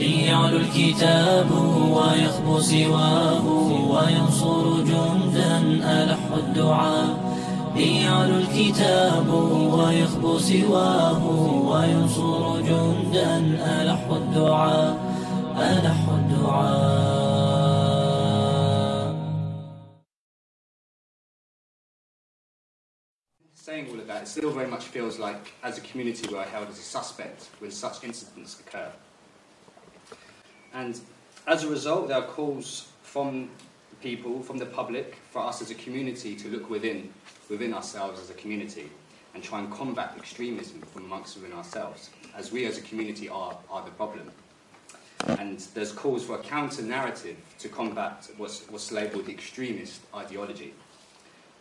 يعلو الكتاب ويخبو سواه وينصر جندا ألح الدعاء يعلو الكتاب ويخبو سواه وينصر جندا ألح الدعاء ألح الدعاء saying all of that, it still very much feels like, as a community, we're held as a suspect when such incidents occur. And as a result, there are calls from people, from the public, for us as a community to look within, within ourselves as a community and try and combat extremism from amongst within ourselves, as we as a community are, are the problem. And there's calls for a counter narrative to combat what's, what's labelled the extremist ideology.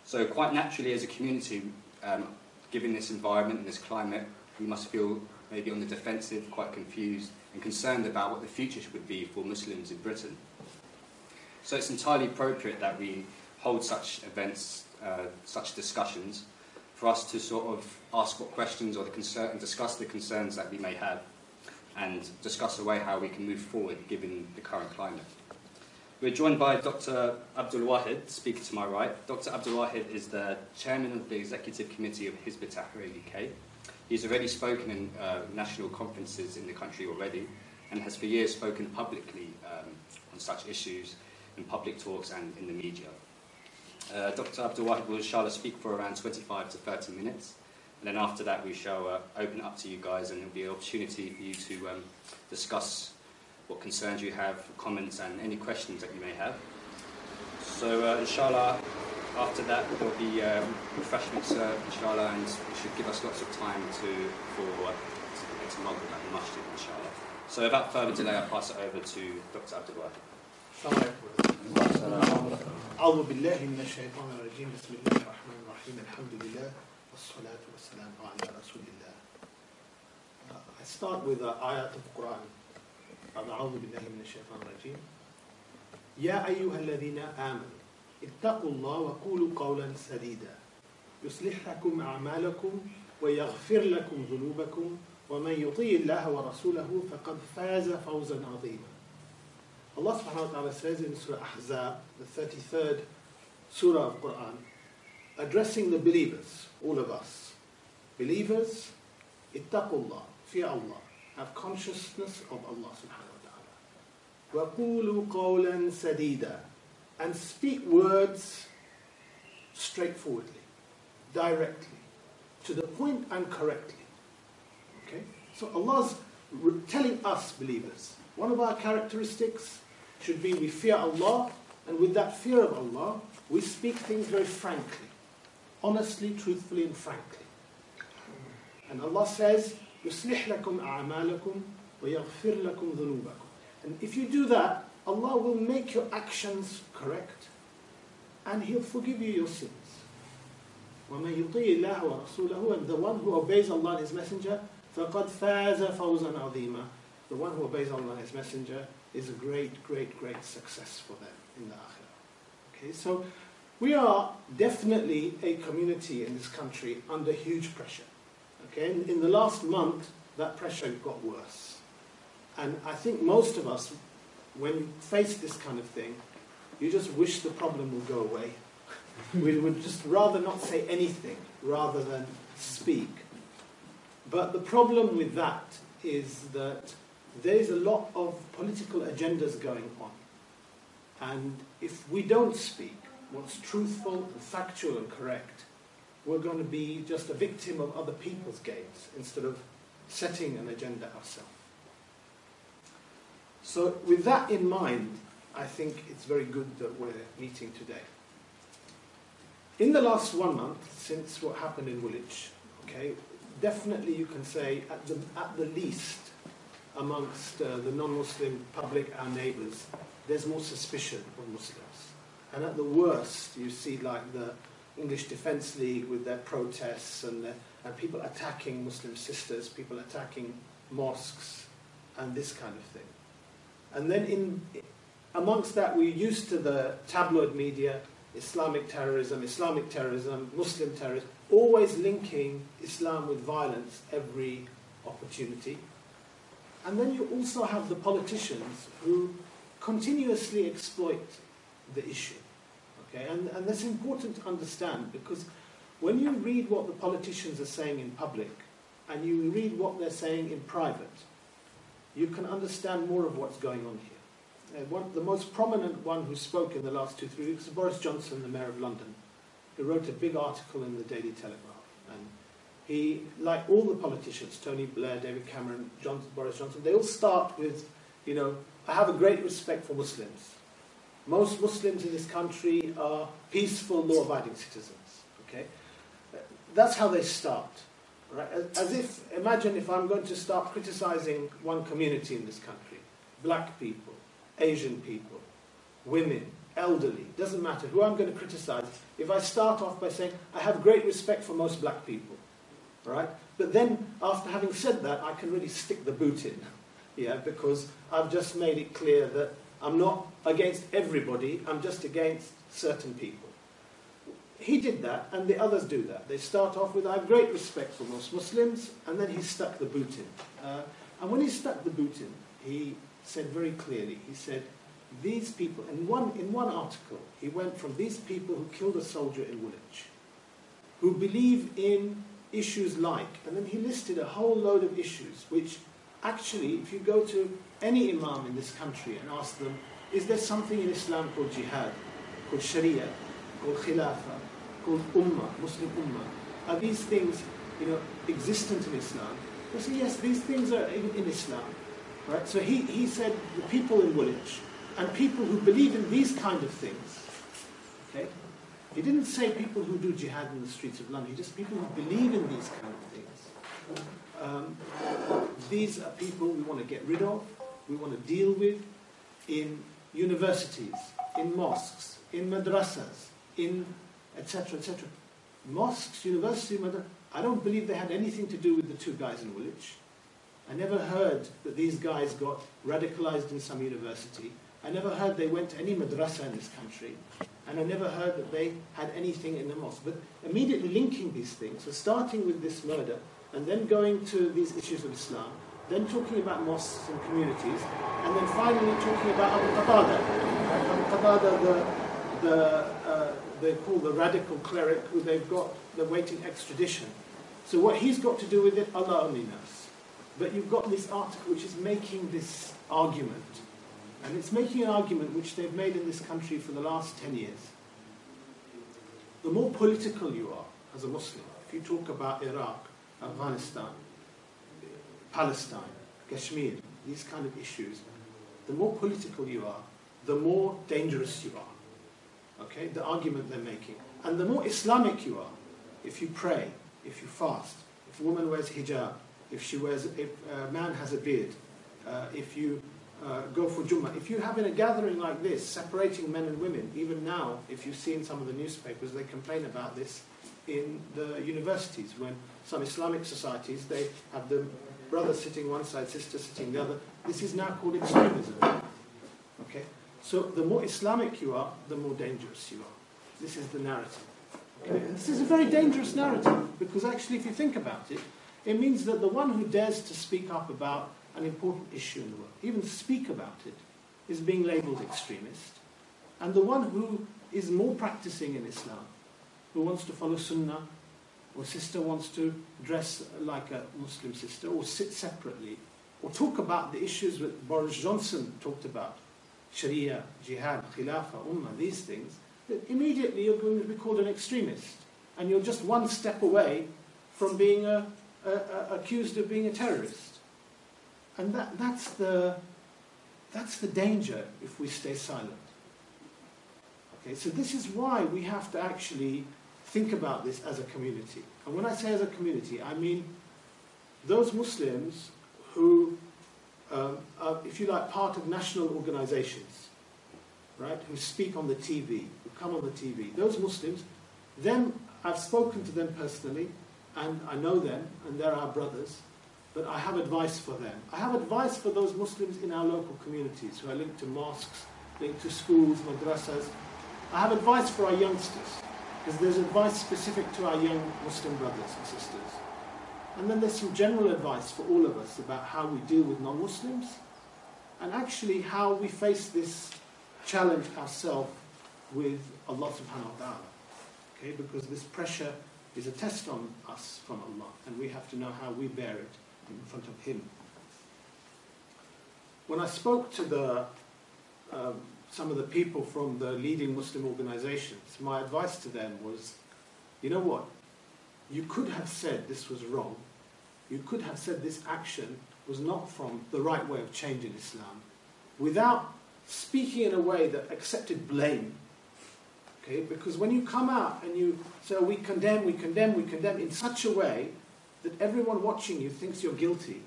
So, quite naturally, as a community, um, given this environment and this climate, we must feel maybe on the defensive, quite confused, and concerned about what the future would be for Muslims in Britain. So it's entirely appropriate that we hold such events, uh, such discussions, for us to sort of ask what questions or the concern, and discuss the concerns that we may have, and discuss a way how we can move forward given the current climate. We're joined by Dr. Abdul Wahid, speaker to my right. Dr. Abdul Wahid is the chairman of the executive committee of Hizb ut-Tahrir UK. He's already spoken in uh, national conferences in the country already, and has for years spoken publicly um, on such issues in public talks and in the media. Uh, Dr. Abdul Wahid will inshallah speak for around 25 to 30 minutes, and then after that we shall uh, open up to you guys, and there'll be an opportunity for you to um, discuss what concerns you have, comments, and any questions that you may have. So, uh, inshallah, after that there'll be um, refreshments served, inshallah, and it should give us lots of time to for uh, to get to Maghrib at the masjid, inshallah. So, without further delay, I'll pass it over to Dr. Abdul Wahid. السلام عليكم أعوذ بالله من الشيطان الرجيم بسم الله الرحمن الرحيم الحمد لله والصلاة والسلام على رسول الله Uh, I start with the ayat of Quran أعوذ بالله من الشيطان الرجيم يا أيها الذين آمنوا اتقوا الله وقولوا قولا سديدا يصلح لكم أعمالكم ويغفر لكم ذنوبكم ومن يطيع الله ورسوله فقد فاز فوزا عظيما Allah wa ta'ala says in Surah Ahzab, the 33rd Surah of Quran, addressing the believers, all of us. Believers, ittaqullah, fear Allah, have consciousness of Allah wa ta'ala. وَقُولُوا قَوْلًا سَدِيدًا And speak words straightforwardly, directly, to the point and correctly. Okay? So Allah's re- telling us believers, one of our characteristics should be we fear Allah, and with that fear of Allah, we speak things very frankly, honestly, truthfully, and frankly. And Allah says, يُصْلِحْ لَكُمْ أَعْمَالَكُمْ وَيَغْفِرْ لَكُمْ ذُنُوبَكُم And if you do that, Allah will make your actions correct, and He'll forgive you your sins. وَمَن يُطِيعِ اللَّهَ وَرَسُولَهُ And the one who obeys Allah and His Messenger, فَقَدْ فَازَ فَوْزًا عَظِيمًا The one who obeys Allah and His Messenger is a great, great, great success for them in the Akhirah. Okay, so we are definitely a community in this country under huge pressure. Okay, in, in the last month, that pressure got worse. And I think most of us, when you face this kind of thing, you just wish the problem would go away. we would just rather not say anything rather than speak. But the problem with that is that there's a lot of political agendas going on. And if we don't speak what's truthful and factual and correct, we're going to be just a victim of other people's games instead of setting an agenda ourselves. So, with that in mind, I think it's very good that we're meeting today. In the last one month, since what happened in Woolwich, okay, definitely you can say at the, at the least amongst uh, the non-Muslim public, our neighbours, there's more suspicion of Muslims. And at the worst, you see like the English Defence League with their protests and, the, and people attacking Muslim sisters, people attacking mosques, and this kind of thing. And then in, amongst that, we're used to the tabloid media, Islamic terrorism, Islamic terrorism, Muslim terrorism, always linking Islam with violence every opportunity. And then you also have the politicians who continuously exploit the issue. Okay? And, and that's important to understand because when you read what the politicians are saying in public and you read what they're saying in private, you can understand more of what's going on here. Uh, one, the most prominent one who spoke in the last two, three weeks is Boris Johnson, the Mayor of London, who wrote a big article in the Daily Telegraph. And he, like all the politicians, Tony Blair, David Cameron, Johnson, Boris Johnson, they all start with, you know, I have a great respect for Muslims. Most Muslims in this country are peaceful, law-abiding citizens. Okay, that's how they start. Right? As if, imagine if I'm going to start criticizing one community in this country: black people, Asian people, women, elderly. Doesn't matter who I'm going to criticize. If I start off by saying I have great respect for most black people, right? But then after having said that, I can really stick the boot in, yeah, because I've just made it clear that I'm not against everybody, I'm just against certain people. He did that, and the others do that. They start off with, I have great respect for most Muslims, and then he stuck the boot in. Uh, and when he stuck the boot in, he said very clearly, he said, these people, in one, in one article, he went from these people who killed a soldier in Woolwich, who believe in issues like, and then he listed a whole load of issues which actually, if you go to any imam in this country and ask them, is there something in Islam called jihad, called sharia, called khilafah, called ummah, Muslim ummah? Are these things, you know, existent in Islam? They say, yes, these things are in, in Islam. Right? So he, he said the people in Woolwich and people who believe in these kind of things, okay? He didn't say people who do jihad in the streets of London, he just people who believe in these kind of things. Um, these are people we want to get rid of, we want to deal with in universities, in mosques, in madrasas, in etc. etc. Mosques, university, I don't believe they had anything to do with the two guys in Woolwich. I never heard that these guys got radicalized in some university. I never heard they went to any madrasa in this country. And I never heard that they had anything in the mosque. But immediately linking these things, so starting with this murder, and then going to these issues of Islam, then talking about mosques and communities, and then finally talking about Abu Qatada. Abu Qatada, the, the, uh, they call the radical cleric who they've got, they're waiting extradition. So what he's got to do with it, Allah only knows. But you've got this article which is making this argument. And it's making an argument which they've made in this country for the last 10 years. The more political you are as a Muslim, if you talk about Iraq, Afghanistan, Palestine, Kashmir, these kind of issues, the more political you are, the more dangerous you are. Okay, the argument they're making. And the more Islamic you are, if you pray, if you fast, if a woman wears hijab, if she wears, if a man has a beard, uh, if you uh, go for Jummah, if you have in a gathering like this, separating men and women, even now, if you see in some of the newspapers, they complain about this in the universities when some Islamic societies, they have the brother sitting one side, sister sitting the other. This is now called extremism. Okay? So the more Islamic you are, the more dangerous you are. This is the narrative. Okay? This is a very dangerous narrative because actually, if you think about it, it means that the one who dares to speak up about an important issue in the world, even speak about it, is being labeled extremist. And the one who is more practicing in Islam, who wants to follow Sunnah, or sister wants to dress like a Muslim sister or sit separately, or talk about the issues that Boris Johnson talked about, Sharia, Jihad, Khilafah, Ummah, these things, that immediately you're going to be called an extremist. And you're just one step away from being a, a, a, accused of being a terrorist. And that, that's, the, that's the danger if we stay silent. Okay, so this is why we have to actually think about this as a community. And when I say as a community, I mean those Muslims who you like, part of national organizations, right, who speak on the TV, who come on the TV. Those Muslims, them, I've spoken to them personally, and I know them, and they're our brothers, but I have advice for them. I have advice for those Muslims in our local communities who are linked to mosques, linked to schools, madrasas. I have advice for our youngsters, because there's advice specific to our young Muslim brothers and sisters. And then there's some general advice for all of us about how we deal with non-Muslims and actually how we face this challenge ourselves with Allah subhanahu wa ta'ala. Okay, because this pressure is a test on us from Allah and we have to know how we bear it in front of Him. When I spoke to the, um, some of the people from the leading Muslim organizations, my advice to them was, you know what? You could have said this was wrong you could have said this action was not from the right way of changing Islam without speaking in a way that accepted blame. Okay? Because when you come out and you say, we condemn, we condemn, we condemn in such a way that everyone watching you thinks you're guilty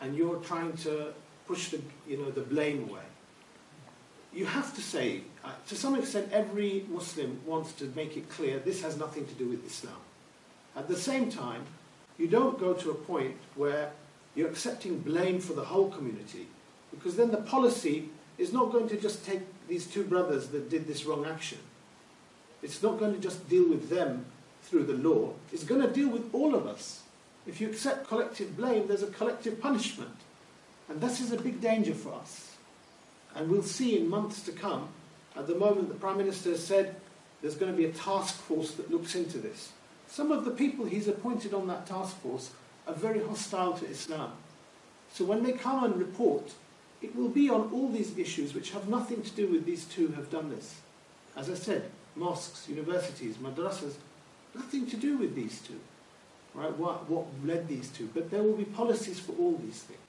and you're trying to push the, you know, the blame away. You have to say, uh, to some extent, every Muslim wants to make it clear this has nothing to do with Islam. At the same time, you don't go to a point where you're accepting blame for the whole community, because then the policy is not going to just take these two brothers that did this wrong action. It's not going to just deal with them through the law, it's going to deal with all of us. If you accept collective blame, there's a collective punishment. And this is a big danger for us. And we'll see in months to come. At the moment, the Prime Minister has said there's going to be a task force that looks into this. Some of the people he's appointed on that task force are very hostile to Islam. So when they come and report, it will be on all these issues which have nothing to do with these two have done this. As I said, mosques, universities, madrasas, nothing to do with these two. Right? What, what led these two? But there will be policies for all these things.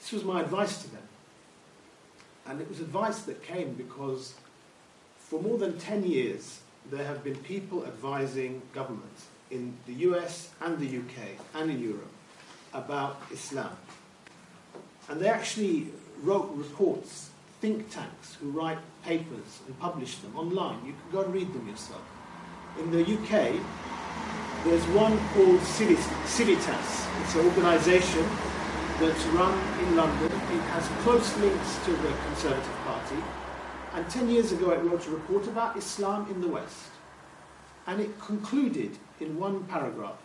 This was my advice to them. And it was advice that came because for more than 10 years, there have been people advising governments in the US and the UK and in Europe about Islam. And they actually wrote reports, think tanks who write papers and publish them online. You can go and read them yourself. In the UK, there's one called Civitas. It's an organisation that's run in London. It has close links to the Conservative Party and 10 years ago, it wrote a report about Islam in the West. And it concluded in one paragraph,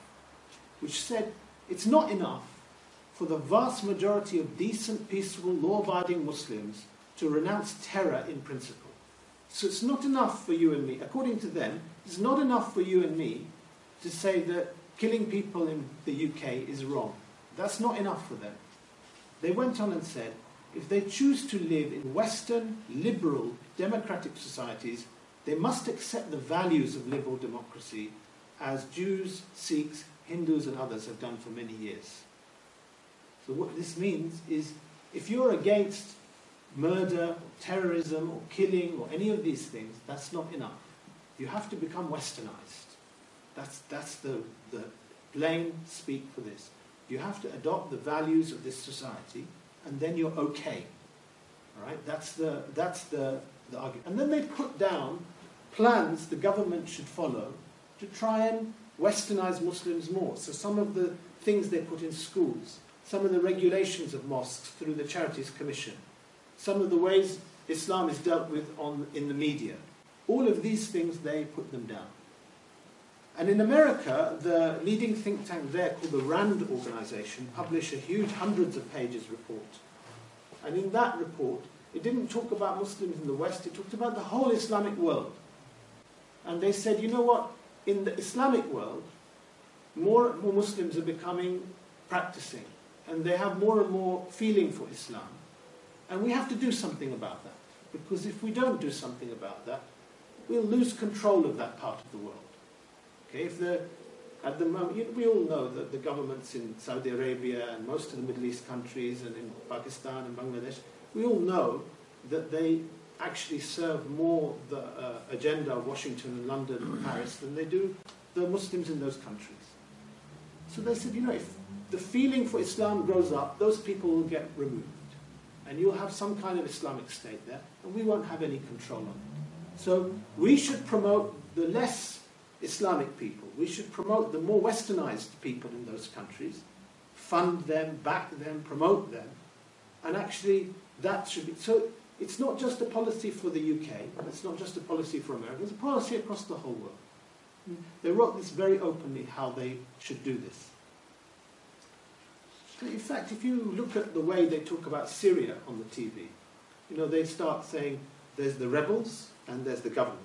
which said it's not enough for the vast majority of decent, peaceful, law abiding Muslims to renounce terror in principle. So it's not enough for you and me, according to them, it's not enough for you and me to say that killing people in the UK is wrong. That's not enough for them. They went on and said, if they choose to live in Western, liberal, democratic societies, they must accept the values of liberal democracy as Jews, Sikhs, Hindus, and others have done for many years. So, what this means is if you're against murder, or terrorism, or killing, or any of these things, that's not enough. You have to become westernized. That's, that's the, the plain speak for this. You have to adopt the values of this society and then you're okay. All right, that's the, that's the, the argument. And then they put down plans the government should follow to try and westernize Muslims more. So some of the things they put in schools, some of the regulations of mosques through the Charities Commission, some of the ways Islam is dealt with on, in the media. All of these things, they put them down. And in America, the leading think tank there, called the RAND organization, published a huge hundreds of pages report. And in that report, it didn't talk about Muslims in the West, it talked about the whole Islamic world. And they said, you know what, in the Islamic world, more, more Muslims are becoming practicing and they have more and more feeling for Islam. And we have to do something about that. Because if we don't do something about that, we'll lose control of that part of the world. Okay, if the, at the moment, we all know that the governments in Saudi Arabia and most of the Middle East countries and in Pakistan and Bangladesh, we all know that they actually serve more the uh, agenda of Washington and London and Paris than they do the Muslims in those countries. So they said, you know, if the feeling for Islam grows up, those people will get removed. And you'll have some kind of Islamic state there, and we won't have any control on it. So we should promote the less Islamic people. We should promote the more westernized people in those countries, fund them, back them, promote them, and actually that should be. So it's not just a policy for the UK, it's not just a policy for America, it's a policy across the whole world. They wrote this very openly how they should do this. In fact, if you look at the way they talk about Syria on the TV, you know, they start saying there's the rebels and there's the government.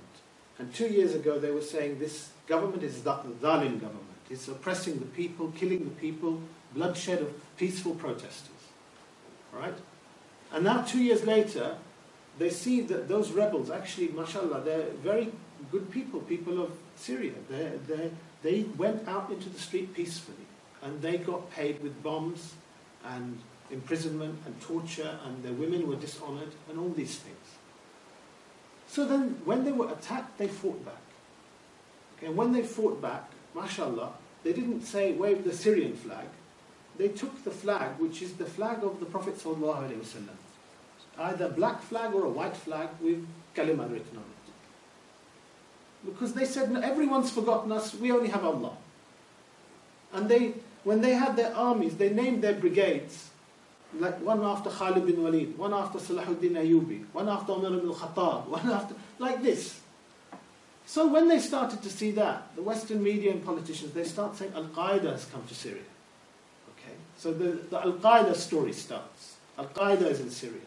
And two years ago they were saying this government is the Zalim government. It's oppressing the people, killing the people, bloodshed of peaceful protesters. All right? And now two years later, they see that those rebels, actually, mashallah, they're very good people, people of Syria. They, they, they went out into the street peacefully and they got paid with bombs and imprisonment and torture and their women were dishonored and all these things. So then when they were attacked, they fought back. Okay, and when they fought back, mashallah, they didn't say wave the Syrian flag. They took the flag, which is the flag of the Prophet either a black flag or a white flag with kalima written on it. Because they said, no, everyone's forgotten us, we only have Allah. And they, when they had their armies, they named their brigades, like one after Khalid bin Walid, one after Salahuddin Ayyubi, one after Umar ibn al-Khattab, one after, like this. So when they started to see that, the Western media and politicians, they start saying Al-Qaeda has come to Syria. Okay? So the, the Al-Qaeda story starts. Al-Qaeda is in Syria.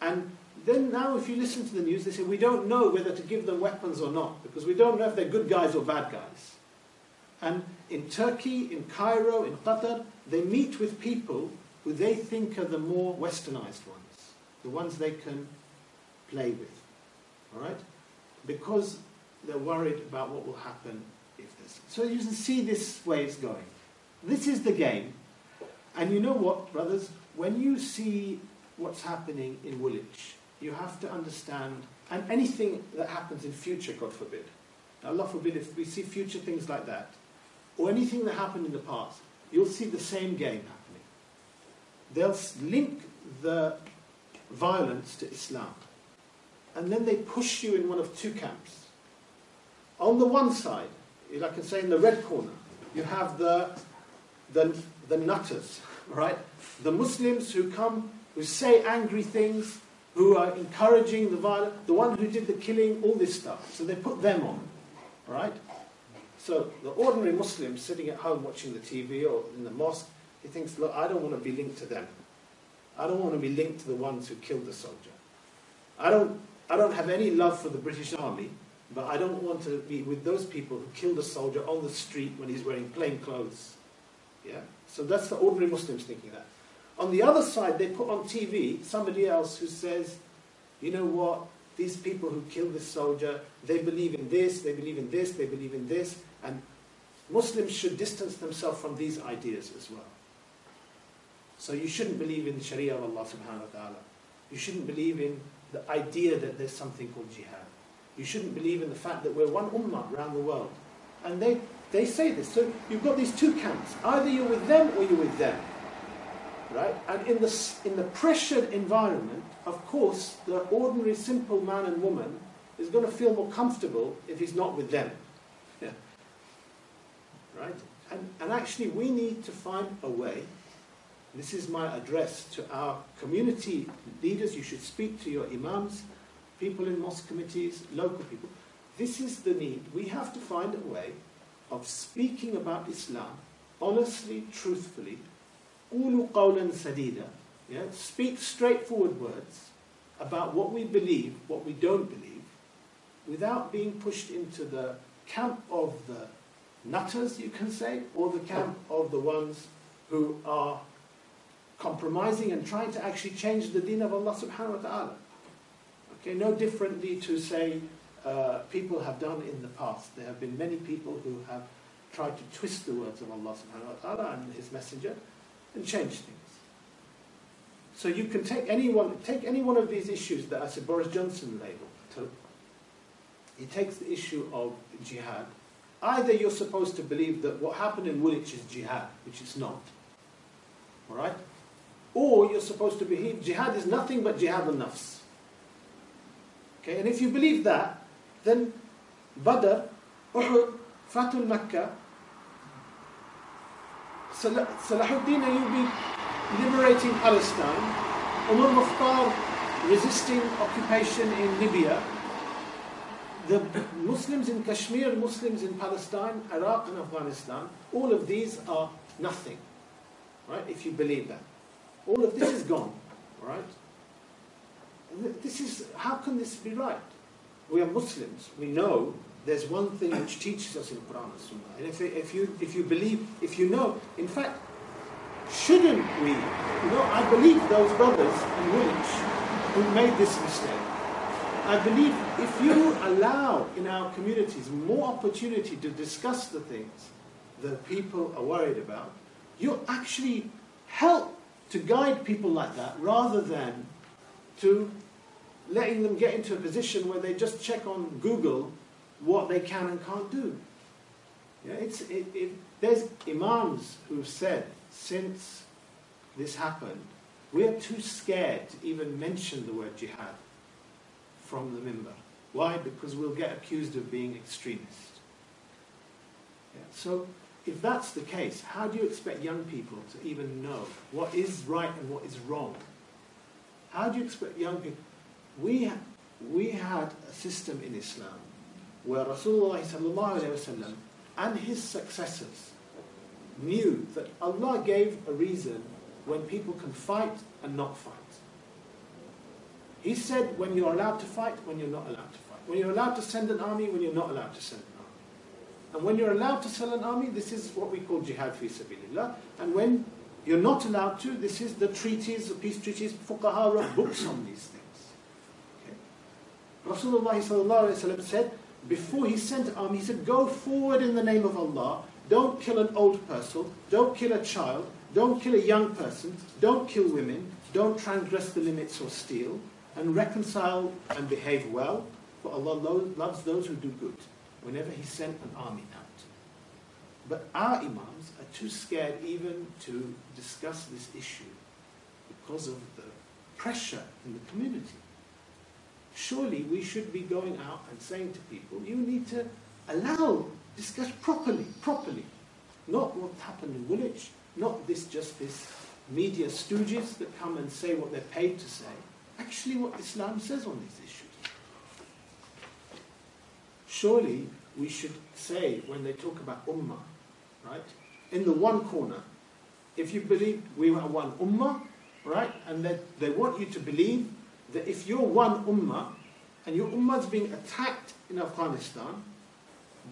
And then now if you listen to the news, they say, we don't know whether to give them weapons or not, because we don't know if they're good guys or bad guys. And in Turkey, in Cairo, in Qatar, they meet with people who they think are the more westernized ones, the ones they can play with. All right? Because they're worried about what will happen if this. So you can see this way it's going. This is the game. And you know what, brothers? When you see what's happening in Woolwich. You have to understand, and anything that happens in future, God forbid. Allah forbid if we see future things like that, or anything that happened in the past, you'll see the same game happening. They'll link the violence to Islam. And then they push you in one of two camps. On the one side, like I say in the red corner, you have the, the, the nutters, right? The Muslims who come who say angry things, who are encouraging the violence, the one who did the killing, all this stuff. So they put them on, right? So the ordinary Muslim sitting at home watching the TV or in the mosque, he thinks, look, I don't want to be linked to them. I don't want to be linked to the ones who killed the soldier. I don't, I don't have any love for the British Army, but I don't want to be with those people who killed a soldier on the street when he's wearing plain clothes. Yeah? So that's the ordinary Muslims thinking that. On the other side, they put on TV somebody else who says, you know what, these people who killed this soldier, they believe in this, they believe in this, they believe in this, and Muslims should distance themselves from these ideas as well. So you shouldn't believe in the Sharia of Allah subhanahu wa ta'ala. You shouldn't believe in the idea that there's something called jihad. You shouldn't believe in the fact that we're one ummah around the world. And they, they say this. So you've got these two camps. Either you're with them or you're with them right? And in the, in the pressured environment, of course, the ordinary simple man and woman is going to feel more comfortable if he's not with them. Yeah. Right? And, and actually, we need to find a way. This is my address to our community leaders. You should speak to your imams, people in mosque committees, local people. This is the need. We have to find a way of speaking about Islam honestly, truthfully, قولوا قولا سديدا yeah? speak straightforward words about what we believe, what we don't believe, without being pushed into the camp of the nutters, you can say, or the camp of the ones who are compromising and trying to actually change the deen of Allah subhanahu wa ta'ala. Okay, no differently to say uh, people have done in the past. There have been many people who have tried to twist the words of Allah subhanahu wa ta'ala and His Messenger and change things. So you can take any one, take any one of these issues that I said Boris Johnson labelled. He takes the issue of jihad. Either you're supposed to believe that what happened in Woolwich is jihad, which it's not. All right? Or you're supposed to believe jihad is nothing but jihad al-nafs. Okay, and if you believe that, then Badr, Uhud, Fatul Makkah, Salahuddin Ayyubi liberating Palestine, Umar Mukhtar resisting occupation in Libya, the Muslims in Kashmir, Muslims in Palestine, Iraq and Afghanistan, all of these are nothing. Right? If you believe that. All of this is gone. Right? This is how can this be right? We are Muslims. We know there's one thing which teaches us in Quran and Sunnah. And if, if you if you believe, if you know, in fact, shouldn't we? You know, I believe those brothers in Woolwich who made this mistake. I believe if you allow in our communities more opportunity to discuss the things that people are worried about, you actually help to guide people like that rather than to letting them get into a position where they just check on Google what they can and can't do. Yeah, it's, it, it, there's imams who've said since this happened, we are too scared to even mention the word jihad from the mimbar. Why? Because we'll get accused of being extremist. Yeah, so if that's the case, how do you expect young people to even know what is right and what is wrong? How do you expect young people? We, we had a system in Islam where Rasulullah and his successors knew that Allah gave a reason when people can fight and not fight. He said when you're allowed to fight, when you're not allowed to fight. When you're allowed to send an army, when you're not allowed to send an army. And when you're allowed to sell an army, this is what we call jihad fi sabilillah. And when you're not allowed to, this is the treaties, the peace treaties, fuqaha wrote books on these things. Okay. Rasulullah said, before he sent an army, he said, go forward in the name of Allah. Don't kill an old person. Don't kill a child. Don't kill a young person. Don't kill women. Don't transgress the limits or steal. And reconcile and behave well. For Allah loves those who do good whenever He sent an army out. But our Imams are too scared even to discuss this issue because of the pressure in the community. Surely we should be going out and saying to people, you need to allow, discuss properly, properly. Not what happened in Woolwich, not this just this media stooges that come and say what they're paid to say. Actually what Islam says on these issues. Surely we should say when they talk about ummah, right? In the one corner, if you believe we are one ummah, right? And that they want you to believe that if you're one ummah and your ummah is being attacked in Afghanistan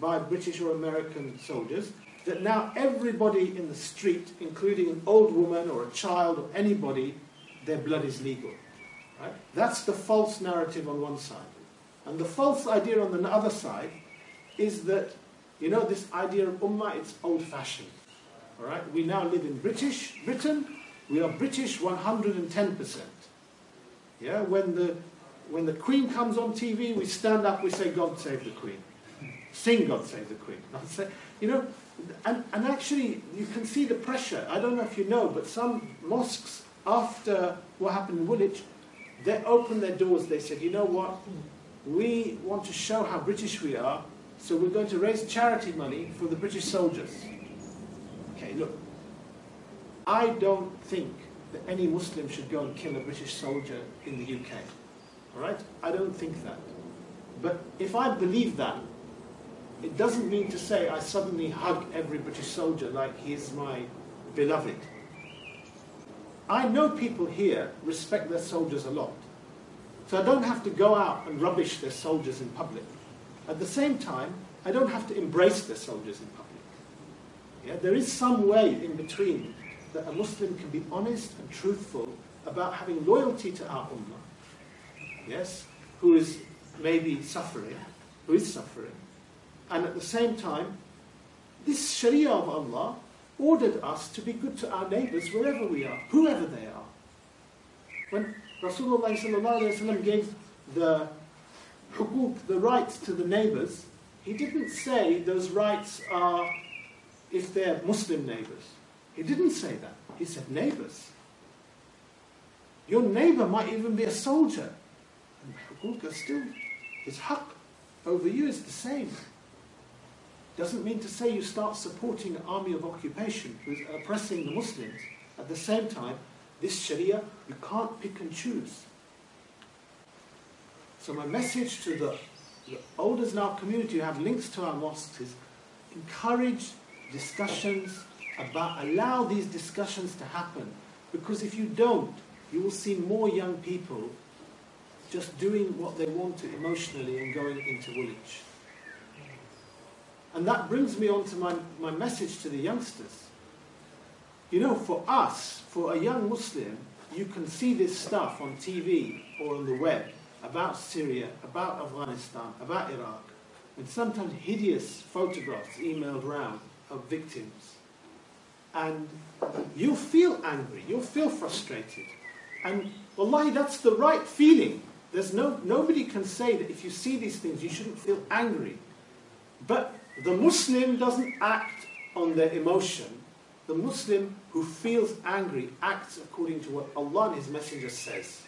by British or American soldiers, that now everybody in the street, including an old woman or a child or anybody, their blood is legal. Right? That's the false narrative on one side. And the false idea on the other side is that, you know, this idea of ummah, it's old-fashioned. All right? We now live in British Britain. We are British 110%. Yeah, when the when the Queen comes on TV, we stand up, we say, God save the Queen. Sing God save the Queen. You know, and, and actually, you can see the pressure. I don't know if you know, but some mosques, after what happened in Woolwich, they opened their doors. They said, you know what? We want to show how British we are, so we're going to raise charity money for the British soldiers. Okay, look. I don't think that any Muslim should go and kill a British soldier in the UK. All right? I don't think that. But if I believe that, it doesn't mean to say I suddenly hug every British soldier like he's my beloved. I know people here respect their soldiers a lot. So I don't have to go out and rubbish their soldiers in public. At the same time, I don't have to embrace their soldiers in public. Yeah, there is some way in between that a Muslim can be honest and truthful about having loyalty to our ummah, yes, who is maybe suffering, who is suffering, and at the same time, this Sharia of Allah ordered us to be good to our neighbors wherever we are, whoever they are. When Rasulullah gave the hukuk, the rights to the neighbors, he didn't say those rights are if they're Muslim neighbors. He didn't say that. He said neighbors. Your neighbor might even be a soldier. And is still, his haq over you is the same. Doesn't mean to say you start supporting an army of occupation who's oppressing the Muslims. At the same time, this Sharia, you can't pick and choose. So my message to the, the elders in our community who have links to our mosques is encourage discussions about, allow these discussions to happen. Because if you don't, you will see more young people just doing what they want to emotionally and going into Woolwich. And that brings me on to my, my message to the youngsters. You know, for us, for a young Muslim, you can see this stuff on TV or on the web about Syria, about Afghanistan, about Iraq, and sometimes hideous photographs emailed round of victims. And you'll feel angry, you'll feel frustrated. And wallahi, that's the right feeling. There's no, nobody can say that if you see these things, you shouldn't feel angry. But the Muslim doesn't act on their emotion. The Muslim who feels angry acts according to what Allah and His Messenger says.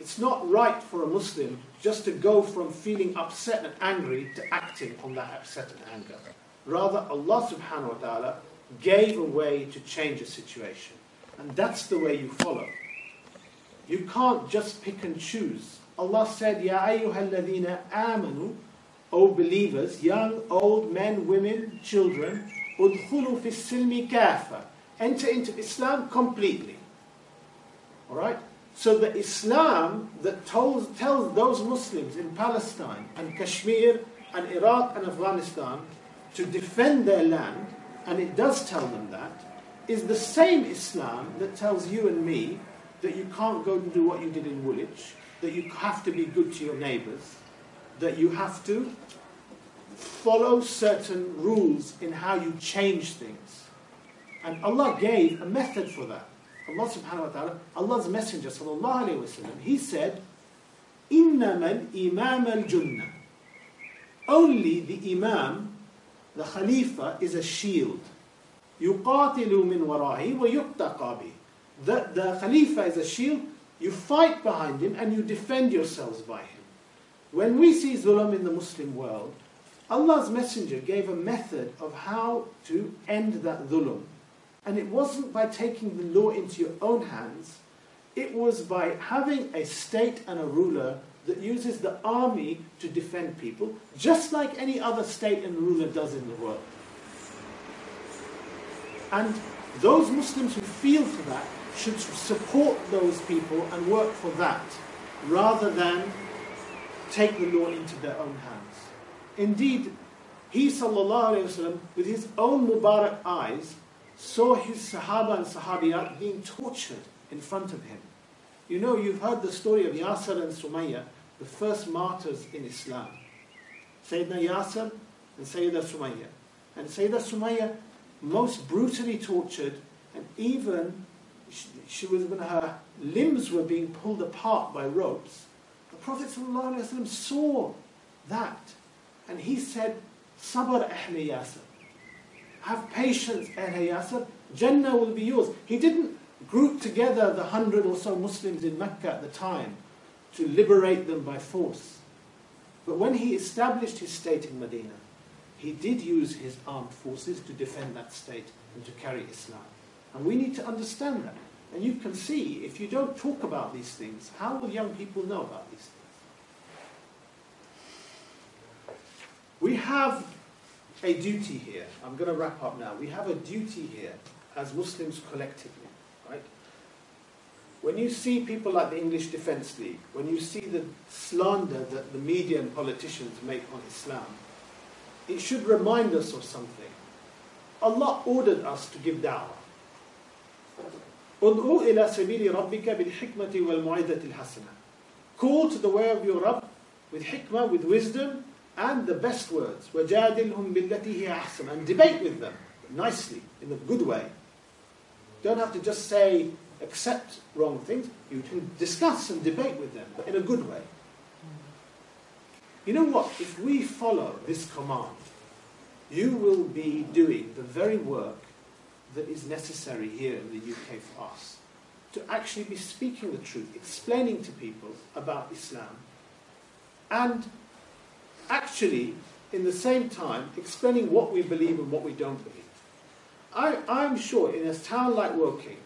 It's not right for a Muslim just to go from feeling upset and angry to acting on that upset and anger. Rather, Allah subhanahu wa ta'ala gave a way to change a situation. And that's the way you follow. You can't just pick and choose. Allah said, Ya ayyuhalladhina amanu, O believers, young, old, men, women, children, udkhulu fi silmi kafa. Enter into Islam completely. Alright? So the Islam that tells, tells those Muslims in Palestine and Kashmir and Iraq and Afghanistan to defend their land, and it does tell them that, is the same Islam that tells you and me that you can't go and do what you did in Woolwich, that you have to be good to your neighbours, that you have to follow certain rules in how you change things. And Allah gave a method for that. Allah subhanahu wa ta'ala, Allah's messenger sallallahu alayhi wa he said, إِنَّمَا الْإِمَامَ الْجُنَّةِ Only the imam, the khalifa, is a shield. يُقَاتِلُ مِنْ وَرَائِهِ وَيُقْتَقَى بِهِ the, the khalifa is a shield, you fight behind him and you defend yourselves by him. When we see zulm in the Muslim world, Allah's Messenger gave a method of how to end that zulm. And it wasn't by taking the law into your own hands, it was by having a state and a ruler that uses the army to defend people, just like any other state and ruler does in the world. And those Muslims who feel for that should support those people and work for that, rather than take the law into their own hands. Indeed, he وسلم, with his own Mubarak eyes saw his Sahaba and Sahabiyat being tortured in front of him. You know, you've heard the story of Yasir and Sumayya, the first martyrs in Islam. Sayyidina Yasir and Sayyidina Sumayya. And Sayyidina Sumayya, most brutally tortured, and even she, was when her limbs were being pulled apart by ropes. The Prophet saw that, and he said, "Sabr ahli Yasir, have patience, ahli Yasir. Jannah will be yours." He didn't group together the hundred or so Muslims in Mecca at the time to liberate them by force. But when he established his state in Medina, he did use his armed forces to defend that state and to carry Islam. And we need to understand that. And you can see, if you don't talk about these things, how will young people know about these things? We have a duty here. I'm going to wrap up now. We have a duty here as Muslims collectively? When you see people like the English Defence League, when you see the slander that the media and politicians make on Islam, it should remind us of something. Allah ordered us to give da'wah. ادعو إلى سبيل ربك بالحكمة والموعظة الحسنة. Call to the way of your Rabb with hikmah, with wisdom, and the best words. وَجَادِلْهُمْ بِالَّتِي هِيَ أَحْسَنُ And debate with them nicely, in a good way. Don't have to just say, accept wrong things. You can discuss and debate with them, but in a good way. You know what? If we follow this command, you will be doing the very work that is necessary here in the UK for us to actually be speaking the truth, explaining to people about Islam, and actually, in the same time, explaining what we believe and what we don't believe. I, I'm sure in a town like Woking,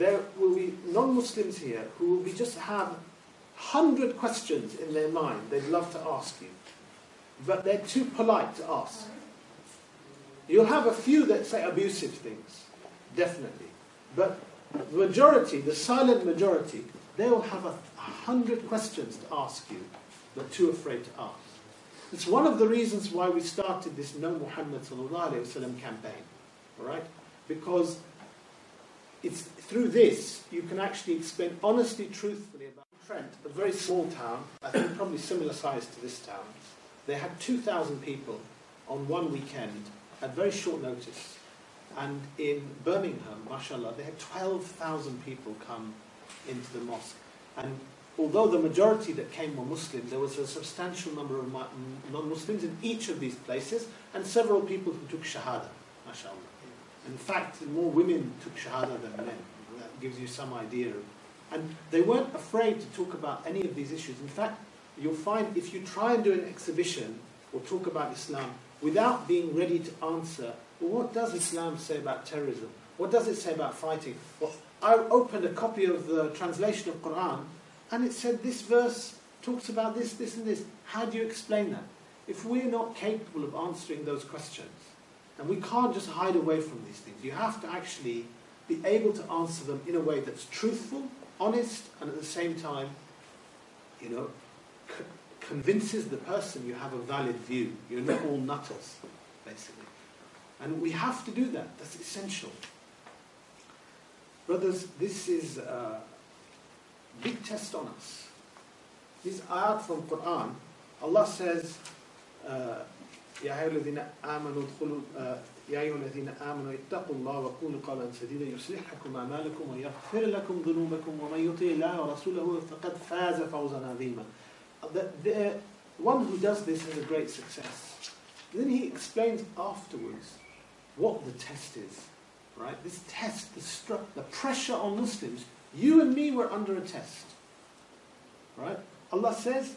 there will be non-Muslims here who will be just have hundred questions in their mind they'd love to ask you, but they're too polite to ask. You'll have a few that say abusive things, definitely, but the majority, the silent majority, they will have a hundred questions to ask you, but too afraid to ask. It's one of the reasons why we started this Know Muhammad campaign, all right? Because it's through this you can actually explain honestly, truthfully about Trent, a very small town, I think probably similar size to this town. They had 2,000 people on one weekend at very short notice. And in Birmingham, mashallah, they had 12,000 people come into the mosque. And although the majority that came were Muslim, there was a substantial number of non-Muslims in each of these places, and several people who took Shahada, mashallah. In fact, more women took Shahada than men. That gives you some idea. And they weren't afraid to talk about any of these issues. In fact, you'll find if you try and do an exhibition or talk about Islam without being ready to answer, well, what does Islam say about terrorism? What does it say about fighting? Well, I opened a copy of the translation of Quran and it said this verse talks about this, this, and this. How do you explain that? If we're not capable of answering those questions, and we can't just hide away from these things, you have to actually be able to answer them in a way that's truthful, honest, and at the same time, you know, convinces the person you have a valid view. You're not all nutters, basically. And we have to do that. That's essential. Brothers, this is a big test on us. This ayat from Quran, Allah says, uh, يا أيها الذين آمنوا ادخلوا يا أيها الذين آمنوا اتقوا الله وقولوا قولا سديدا يصلح لكم أعمالكم ويغفر لكم ذنوبكم ومن يطع الله ورسوله فقد فاز فوزا عظيما. The, the one who does this has a great success. Then he explains afterwards what the test is. Right? This test, the, the pressure on Muslims, you and me were under a test. Right? Allah says,